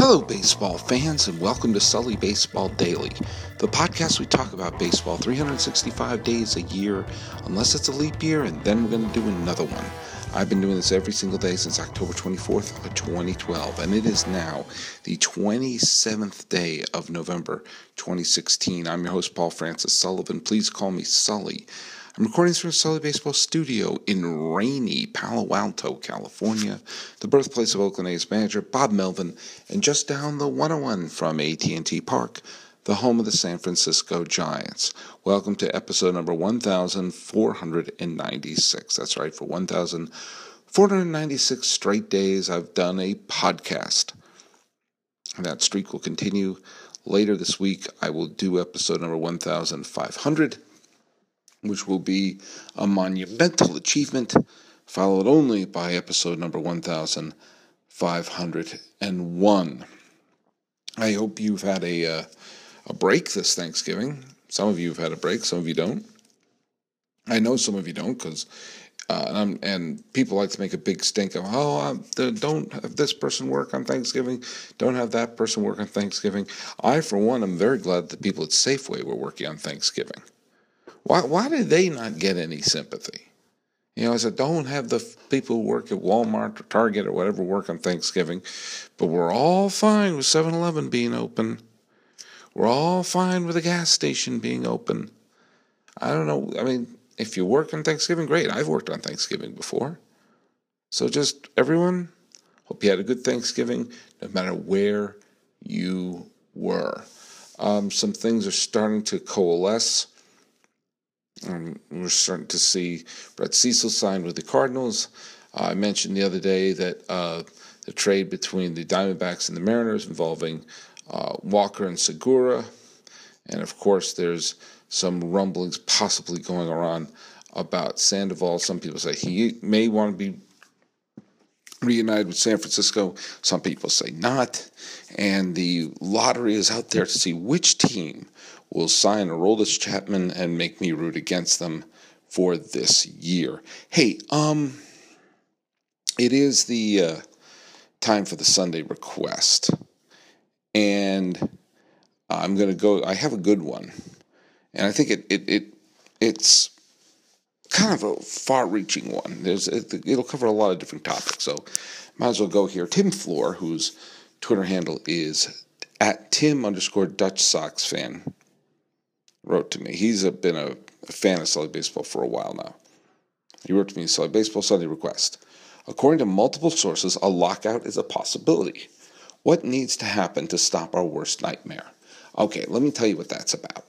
Hello, baseball fans, and welcome to Sully Baseball Daily, the podcast we talk about baseball 365 days a year, unless it's a leap year, and then we're going to do another one. I've been doing this every single day since October 24th of 2012, and it is now the 27th day of November 2016. I'm your host, Paul Francis Sullivan. Please call me Sully. I'm recording this from Sully Baseball Studio in rainy Palo Alto, California, the birthplace of Oakland A's manager Bob Melvin, and just down the 101 from AT&T Park, the home of the San Francisco Giants. Welcome to episode number 1496. That's right, for 1496 straight days I've done a podcast. And that streak will continue. Later this week, I will do episode number 1500 which will be a monumental achievement, followed only by episode number 1501. I hope you've had a, uh, a break this Thanksgiving. Some of you have had a break, some of you don't. I know some of you don't because uh, and, and, people like to make a big stink of, oh, I'm, don't have this person work on Thanksgiving, don't have that person work on Thanksgiving. I, for one, am very glad that people at Safeway were working on Thanksgiving. Why, why did they not get any sympathy? You know, I said, don't have the people who work at Walmart or Target or whatever work on Thanksgiving, but we're all fine with 7 Eleven being open. We're all fine with the gas station being open. I don't know. I mean, if you work on Thanksgiving, great. I've worked on Thanksgiving before. So just everyone, hope you had a good Thanksgiving, no matter where you were. Um, some things are starting to coalesce um, we're starting to see Brett Cecil signed with the Cardinals. Uh, I mentioned the other day that uh, the trade between the Diamondbacks and the Mariners involving uh, Walker and Segura. And of course, there's some rumblings possibly going around about Sandoval. Some people say he may want to be reunited with San Francisco. Some people say not. And the lottery is out there to see which team will sign Aroldis Chapman and make me root against them for this year. Hey, um, it is the uh, time for the Sunday request, and I'm going to go. I have a good one, and I think it it, it it's kind of a far-reaching one. There's it, will cover a lot of different topics, so might as well go here. Tim Floor, whose Twitter handle is at Tim underscore Dutch Sox fan, wrote to me. He's a, been a, a fan of Sully Baseball for a while now. He wrote to me, Sully Baseball Sunday request. According to multiple sources, a lockout is a possibility. What needs to happen to stop our worst nightmare? Okay, let me tell you what that's about.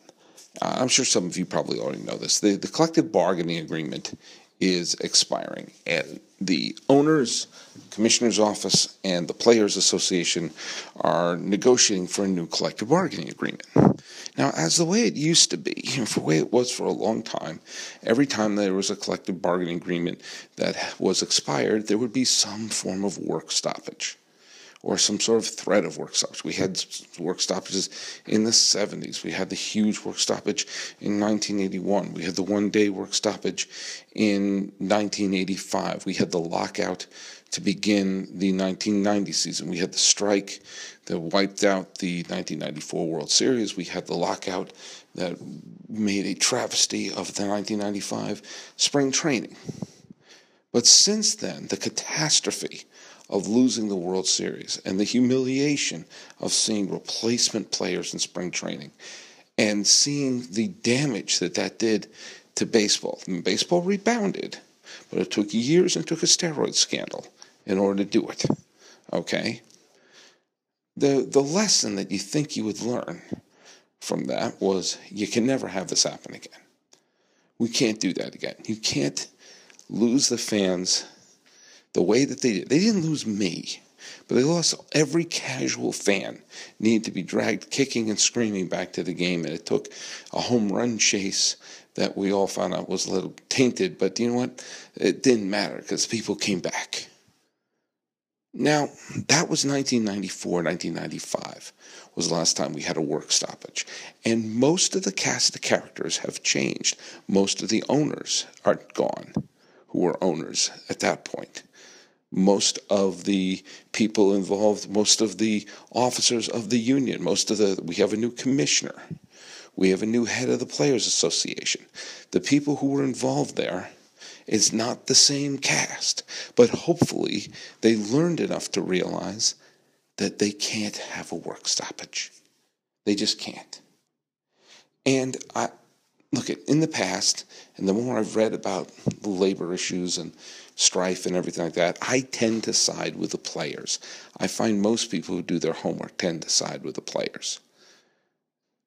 Uh, I'm sure some of you probably already know this. The, the collective bargaining agreement is expiring, and the owners, commissioner's office, and the players association are negotiating for a new collective bargaining agreement. Now, as the way it used to be, for the way it was for a long time, every time there was a collective bargaining agreement that was expired, there would be some form of work stoppage or some sort of threat of work stoppage. We had work stoppages in the 70s. We had the huge work stoppage in 1981. We had the one day work stoppage in 1985. We had the lockout to begin the 1990 season. We had the strike that wiped out the 1994 World Series. We had the lockout that made a travesty of the 1995 spring training. But since then, the catastrophe of losing the World Series and the humiliation of seeing replacement players in spring training and seeing the damage that that did to baseball. Baseball rebounded, but it took years and took a steroid scandal in order to do it. Okay? The, the lesson that you think you would learn from that was you can never have this happen again. We can't do that again. You can't lose the fans the way that they did. They didn't lose me, but they lost every casual fan needed to be dragged kicking and screaming back to the game. And it took a home run chase that we all found out was a little tainted, but you know what? It didn't matter because people came back. Now, that was 1994, 1995 was the last time we had a work stoppage. And most of the cast of characters have changed. Most of the owners are gone who were owners at that point. most of the people involved, most of the officers of the union, most of the, we have a new commissioner, we have a new head of the Players Association. The people who were involved there is not the same cast, but hopefully they learned enough to realize that they can't have a work stoppage. They just can't. And I look at in the past, and the more I've read about the labor issues and strife and everything like that, I tend to side with the players. I find most people who do their homework tend to side with the players.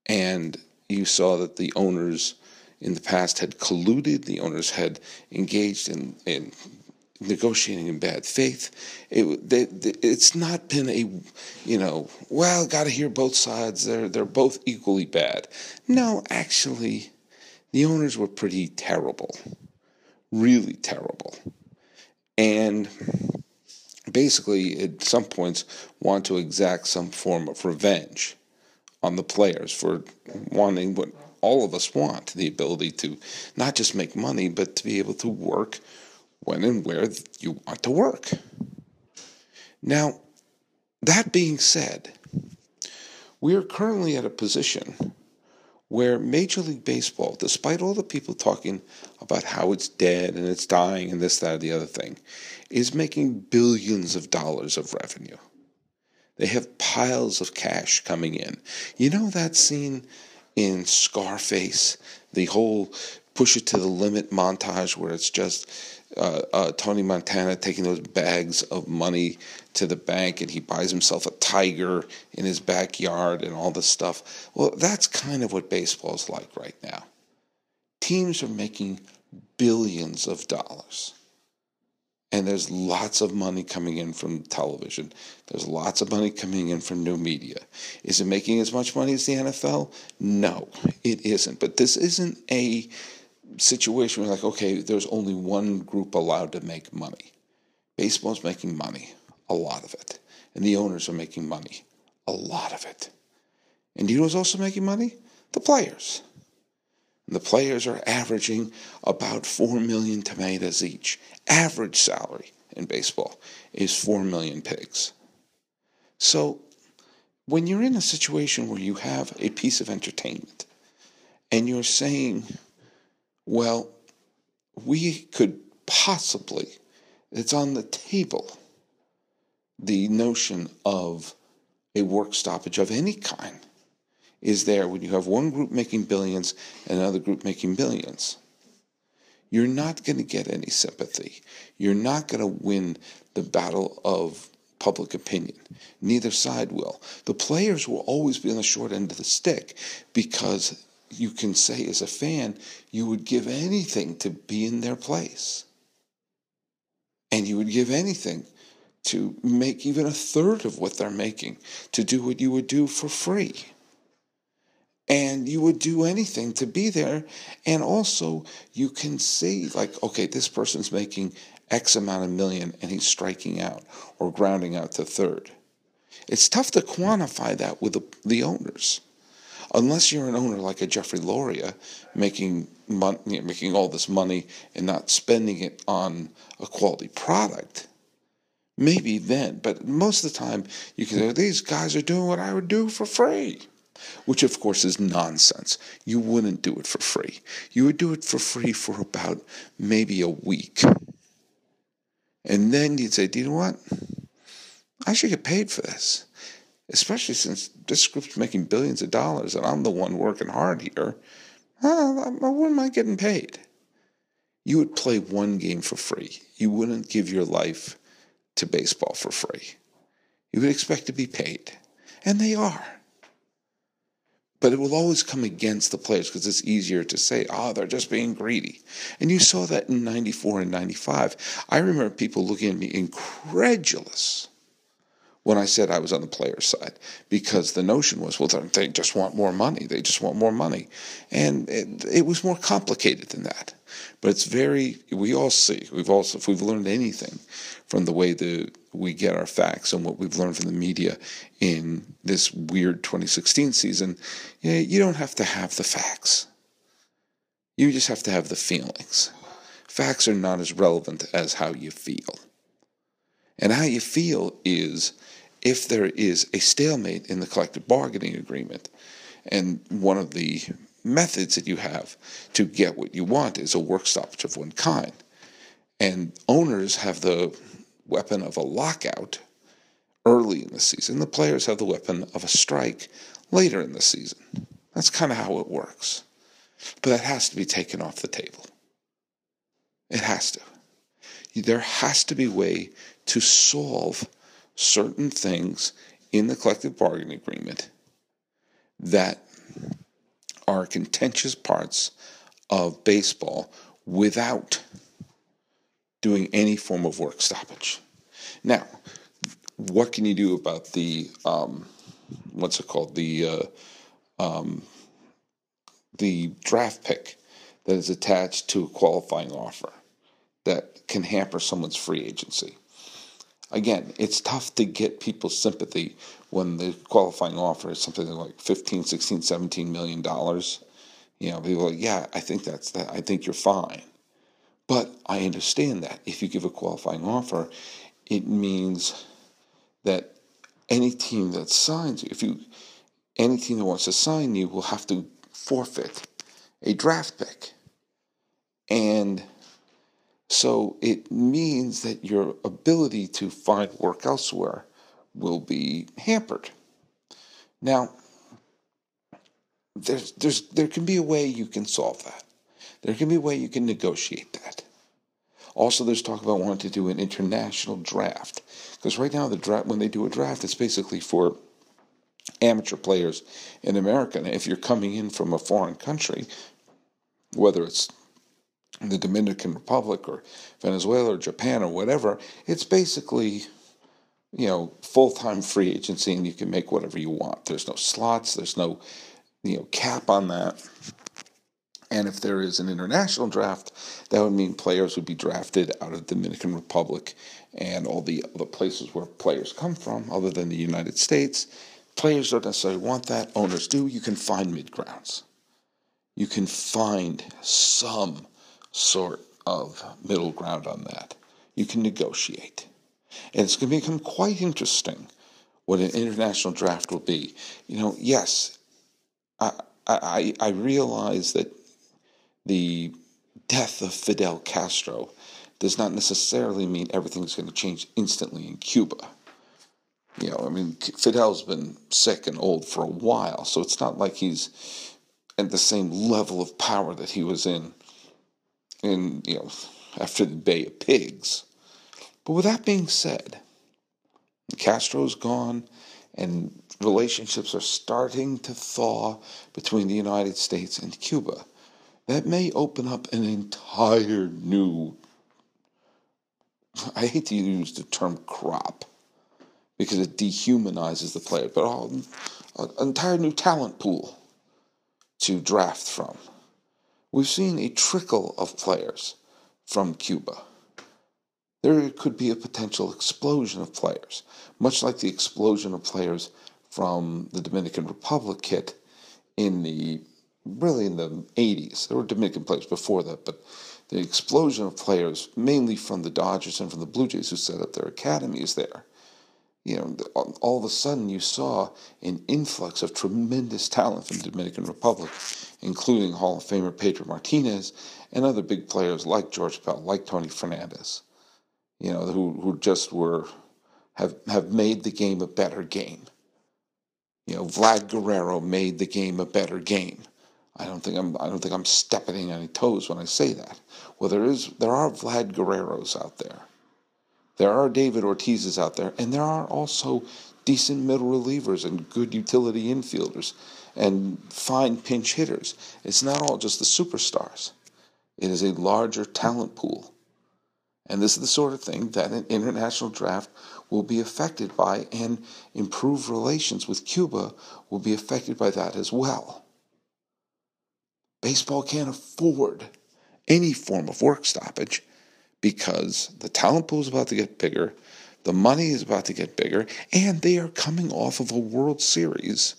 And you saw that the owners in the past had colluded, the owners had engaged in, in negotiating in bad faith. It, they, they, it's not been a, you know, well, got to hear both sides. They're they're both equally bad. No, actually, the owners were pretty terrible, really terrible, and basically at some points want to exact some form of revenge on the players for wanting what all of us want the ability to not just make money but to be able to work when and where you want to work. Now, that being said, we are currently at a position where Major League Baseball, despite all the people talking about how it's dead and it's dying and this, that, or the other thing, is making billions of dollars of revenue. They have piles of cash coming in. You know that scene in Scarface, the whole push it to the limit montage where it's just uh, uh, Tony Montana taking those bags of money to the bank and he buys himself a tiger in his backyard and all this stuff. Well, that's kind of what baseball's like right now. Teams are making billions of dollars. And there's lots of money coming in from television. There's lots of money coming in from new media. Is it making as much money as the NFL? No, it isn't. But this isn't a situation where like, okay, there's only one group allowed to make money. Baseball's making money, a lot of it. And the owners are making money, a lot of it. And you know who's also making money? The players. The players are averaging about four million tomatoes each. Average salary in baseball is four million pigs. So when you're in a situation where you have a piece of entertainment and you're saying, well, we could possibly, it's on the table, the notion of a work stoppage of any kind is there when you have one group making billions and another group making billions. You're not going to get any sympathy. You're not going to win the battle of public opinion. Neither side will. The players will always be on the short end of the stick because you can say as a fan, you would give anything to be in their place. And you would give anything to make even a third of what they're making, to do what you would do for free. And you would do anything to be there. And also, you can see, like, okay, this person's making X amount of million and he's striking out or grounding out to third. It's tough to quantify that with the, owners unless you're an owner like a Jeffrey Loria making mon- you know, making all this money and not spending it on a quality product, maybe then. But most of the time, you can say these guys are doing what I would do for free. Which, of course, is nonsense. You wouldn't do it for free. You would do it for free for about maybe a week. And then you'd say, Do you know what? I should get paid for this especially since this group's making billions of dollars and I'm the one working hard here, uh, what am I getting paid? You would play one game for free. You wouldn't give your life to baseball for free. You would expect to be paid. And they are. But it will always come against the players because it's easier to say, oh, they're just being greedy. And you saw that in 94 and 95. I remember people looking at me incredulous when I said I was on the player's side because the notion was, well, they just want more money. They just want more money. And it, it, was more complicated than that. But it's very, we all see, we've also, if we've learned anything from the way that we get our facts and what we've learned from the media in this weird 2016 season, you, know, you don't have to have the facts. You just have to have the feelings. Facts are not as relevant as how you feel. And how you feel is if there is a stalemate in the collective bargaining agreement, and one of the methods that you have to get what you want is a work stoppage of one kind. And owners have the weapon of a lockout early in the season. The players have the weapon of a strike later in the season. That's kind of how it works. But that has to be taken off the table. It has to. There has to be a way to solve certain things in the collective bargaining agreement that are contentious parts of baseball without doing any form of work stoppage. Now, what can you do about the um, what's it called the uh, um, the draft pick that is attached to a qualifying offer that can hamper someone's free agency? Again, it's tough to get people's sympathy when the qualifying offer is something like 15, 16, 17 million dollars. You know, people are like, yeah, I think that's that. I think you're fine. But I understand that if you give a qualifying offer, it means that any team that signs you, if you any team that wants to sign you will have to forfeit a draft pick. And so it means that your ability to find work elsewhere will be hampered. Now, there's, there's, there can be a way you can solve that. There can be a way you can negotiate that. Also, there's talk about wanting to do an international draft. Because right now, the draft, when they do a draft, it's basically for amateur players in America. And if you're coming in from a foreign country, whether it's the Dominican Republic or Venezuela or Japan or whatever, it's basically, you know, full time free agency and you can make whatever you want. There's no slots, there's no, you know, cap on that. And if there is an international draft, that would mean players would be drafted out of the Dominican Republic and all the other places where players come from, other than the United States. Players don't necessarily want that, owners do. You can find mid grounds. You can find some sort of middle ground on that. You can negotiate. And it's going to become quite interesting what an international draft will be. You know, yes, I, I, I realize that the death of Fidel Castro does not necessarily mean everything's going to change instantly in Cuba. You know, I mean, Fidel's been sick and old for a while, so it's not like he's at the same level of power that he was in in you know after the Bay of Pigs. But with that being said, Castro's gone, and relationships are starting to thaw between the United States and Cuba. That may open up an entire new. I hate to use the term crop because it dehumanizes the player, but an entire new talent pool to draft from. We've seen a trickle of players from Cuba. There could be a potential explosion of players, much like the explosion of players from the Dominican Republic hit in the really in the 80s. There were Dominican players before that, but the explosion of players, mainly from the Dodgers and from the Blue Jays, who set up their academies there, you know, all of a sudden you saw an influx of tremendous talent from the Dominican Republic, including Hall of Famer Pedro Martinez and other big players like George Bell, like Tony Fernandez, you know, who, who just were have have made the game a better game. You know, Vlad Guerrero made the game a better game. I don't think I'm I don't think I'm stepping any toes when I say that. Well, there is there are Vlad Guerreros out there there are David Ortizes out there, and there are also decent middle relievers and good utility infielders and fine pinch hitters. It's not all just the superstars. It is a larger talent pool. And this is the sort of thing that an international draft will be affected by, and improved relations with Cuba will be affected by that as well. Baseball can't afford any form of work stoppage because the talent pool is about to get bigger, the money is about to get bigger, and they are coming off of a World Series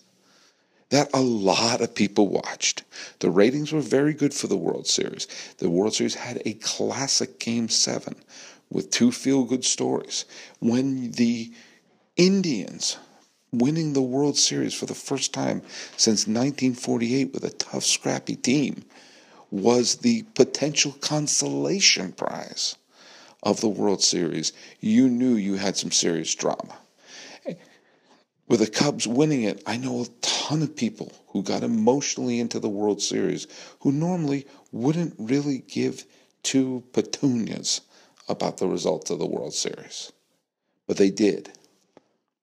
that a lot of people watched. The ratings were very good for the World Series. The World Series had a classic Game 7 with two feel good stories. When the Indians winning the World Series for the first time since 1948 with a tough, scrappy team was the potential consolation prize of the World Series. You knew you had some serious drama. With the Cubs winning it, I know a ton of people who got emotionally into the World Series who normally wouldn't really give two petunias about the results of the World Series. But they did.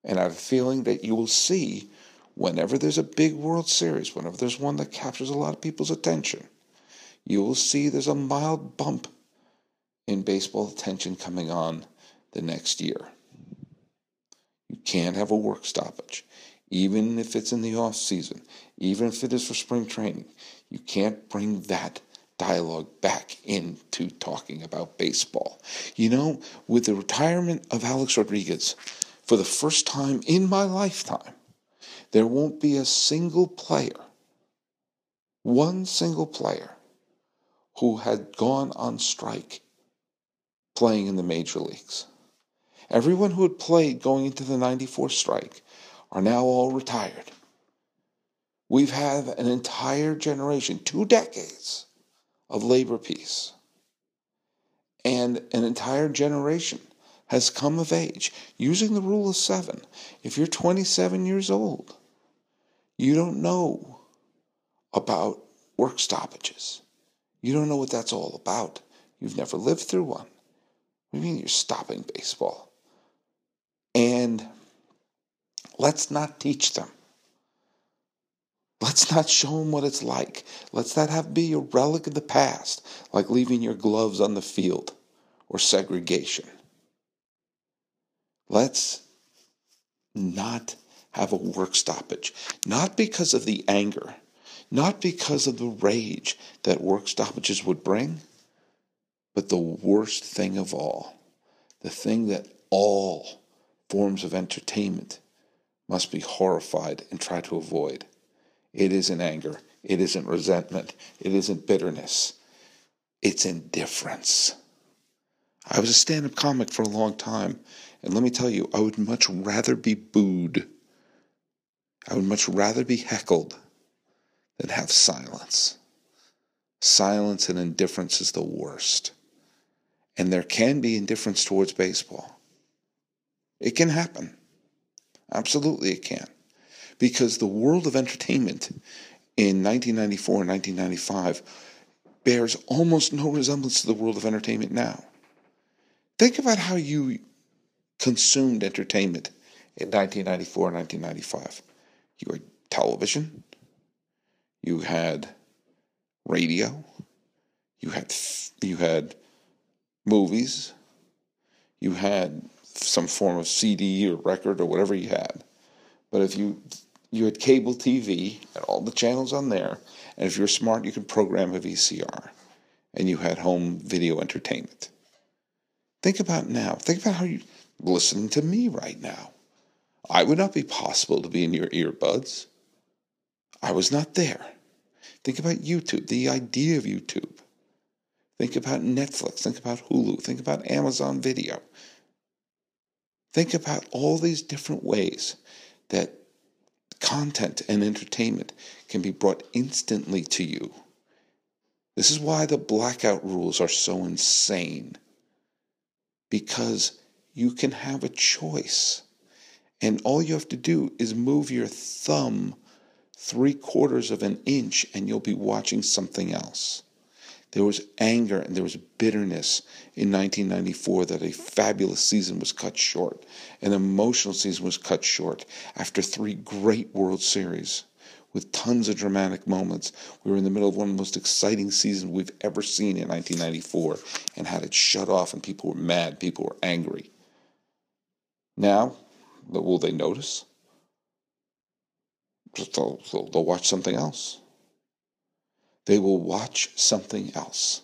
And I have a feeling that you will see whenever there's a big World Series, whenever there's one that captures a lot of people's attention, you will see there's a mild bump in baseball attention coming on the next year. You can't have a work stoppage, even if it's in the off season, even if it is for spring training. You can't bring that dialogue back into talking about baseball. You know, with the retirement of Alex Rodriguez, for the first time in my lifetime, there won't be a single player, one single player, who had gone on strike playing in the major leagues. Everyone who had played going into the 94 strike are now all retired. We've had an entire generation, two decades, of labor peace. And an entire generation has come of age using the rule of seven. If you're 27 years old, you don't know about work stoppages. You don't know what that's all about. You've never lived through one. What do you mean you're stopping baseball? And let's not teach them. Let's not show them what it's like. Let's not have be a relic of the past, like leaving your gloves on the field or segregation. Let's not have a work stoppage, not because of the anger, not because of the rage that work stoppages would bring, but the worst thing of all, the thing that all forms of entertainment must be horrified and try to avoid. It isn't anger. It isn't resentment. It isn't bitterness. It's indifference. I was a stand up comic for a long time, and let me tell you, I would much rather be booed. I would much rather be heckled than have silence. Silence and indifference is the worst. And there can be indifference towards baseball. It can happen. Absolutely, it can because the world of entertainment in 1994 and 1995 bears almost no resemblance to the world of entertainment now. Think about how you consumed entertainment in 1994 1995. You had television, you had radio, you had you had movies, you had some form of CD or record or whatever you had. But if you you had cable TV and all the channels on there. And if you're smart, you could program a VCR and you had home video entertainment. Think about now. Think about how you listening to me right now. I would not be possible to be in your earbuds. I was not there. Think about YouTube, the idea of YouTube. Think about Netflix. Think about Hulu. Think about Amazon Video. Think about all these different ways that content and entertainment can be brought instantly to you. This is why the blackout rules are so insane. Because you can have a choice. And all you have to do is move your thumb three quarters of an inch and you'll be watching something else. There was anger and there was bitterness in 1994 that a fabulous season was cut short. An emotional season was cut short after three great World Series with tons of dramatic moments. We were in the middle of one of the most exciting seasons we've ever seen in 1994 and had it shut off, and people were mad, people were angry. Now, will they notice? They'll, they'll, they'll watch something else they will watch something else.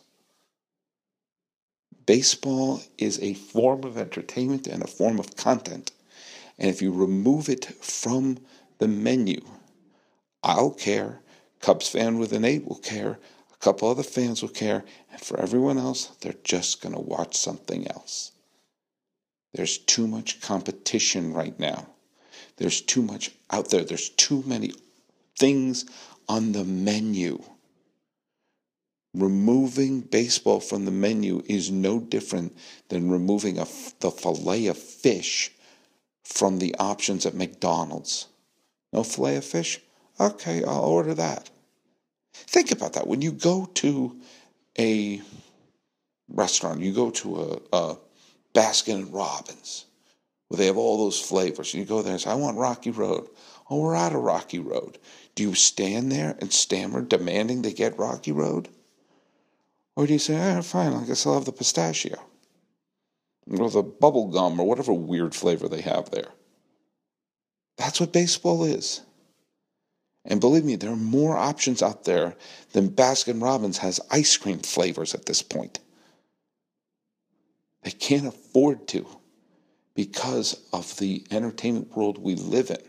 Baseball is a form of entertainment and a form of content. And if you remove it from the menu, I'll care. Cubs fan with an eight will care. A couple other fans will care. And for everyone else, they're just going to watch something else. There's too much competition right now. There's too much out there. There's too many things on the menu. Removing baseball from the menu is no different than removing a, the fillet of fish from the options at McDonald's. No fillet of fish? Okay, I'll order that. Think about that. When you go to a restaurant, you go to a, a Baskin Robbins, where they have all those flavors. And you go there and say, I want Rocky Road. Oh, we're out of Rocky Road. Do you stand there and stammer, demanding they get Rocky Road? Or do you say, eh, fine, I guess I'll have the pistachio? Or the bubble gum, or whatever weird flavor they have there. That's what baseball is. And believe me, there are more options out there than Baskin Robbins has ice cream flavors at this point. They can't afford to because of the entertainment world we live in.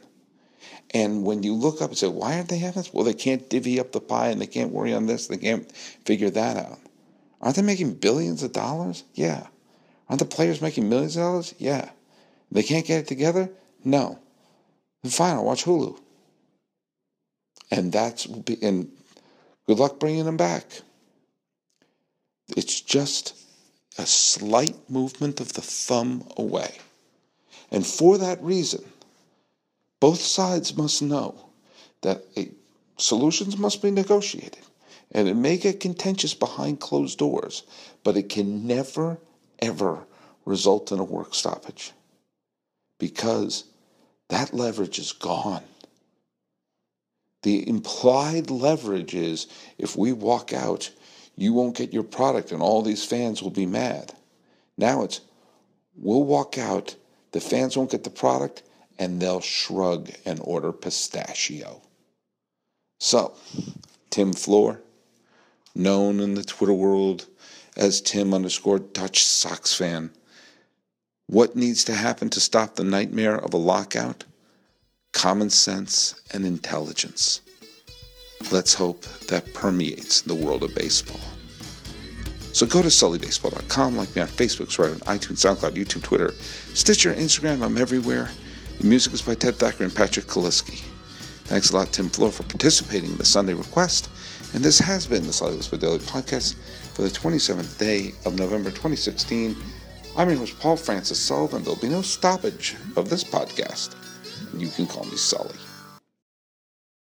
And when you look up and say, why aren't they having this? Well, they can't divvy up the pie and they can't worry on this, they can't figure that out. Aren't they making billions of dollars? Yeah. Aren't the players making millions of dollars? Yeah. They can't get it together? No. Then fine, I'll watch Hulu. And that's and good luck bringing them back. It's just a slight movement of the thumb away. And for that reason, both sides must know that solutions must be negotiated. And it may get contentious behind closed doors, but it can never, ever result in a work stoppage because that leverage is gone. The implied leverage is if we walk out, you won't get your product and all these fans will be mad. Now it's we'll walk out, the fans won't get the product, and they'll shrug and order pistachio. So, Tim Floor, known in the Twitter world as Tim underscore Dutch Sox fan, what needs to happen to stop the nightmare of a lockout? common sense, and intelligence. Let's hope that permeates the world of baseball. So go to sullybaseball.com, like me on Facebook, subscribe on iTunes, SoundCloud, YouTube, Twitter, Stitcher, Instagram. I'm everywhere. The music is by Ted Thacker and Patrick Kaliski. Thanks a lot, Tim Floor, for participating in the Sunday request. And this has been the Sully Baseball Daily Podcast for the 27th day of November 2016. I'm your host, Paul Francis Sullivan. There'll be no stoppage of this podcast you can call me Sully.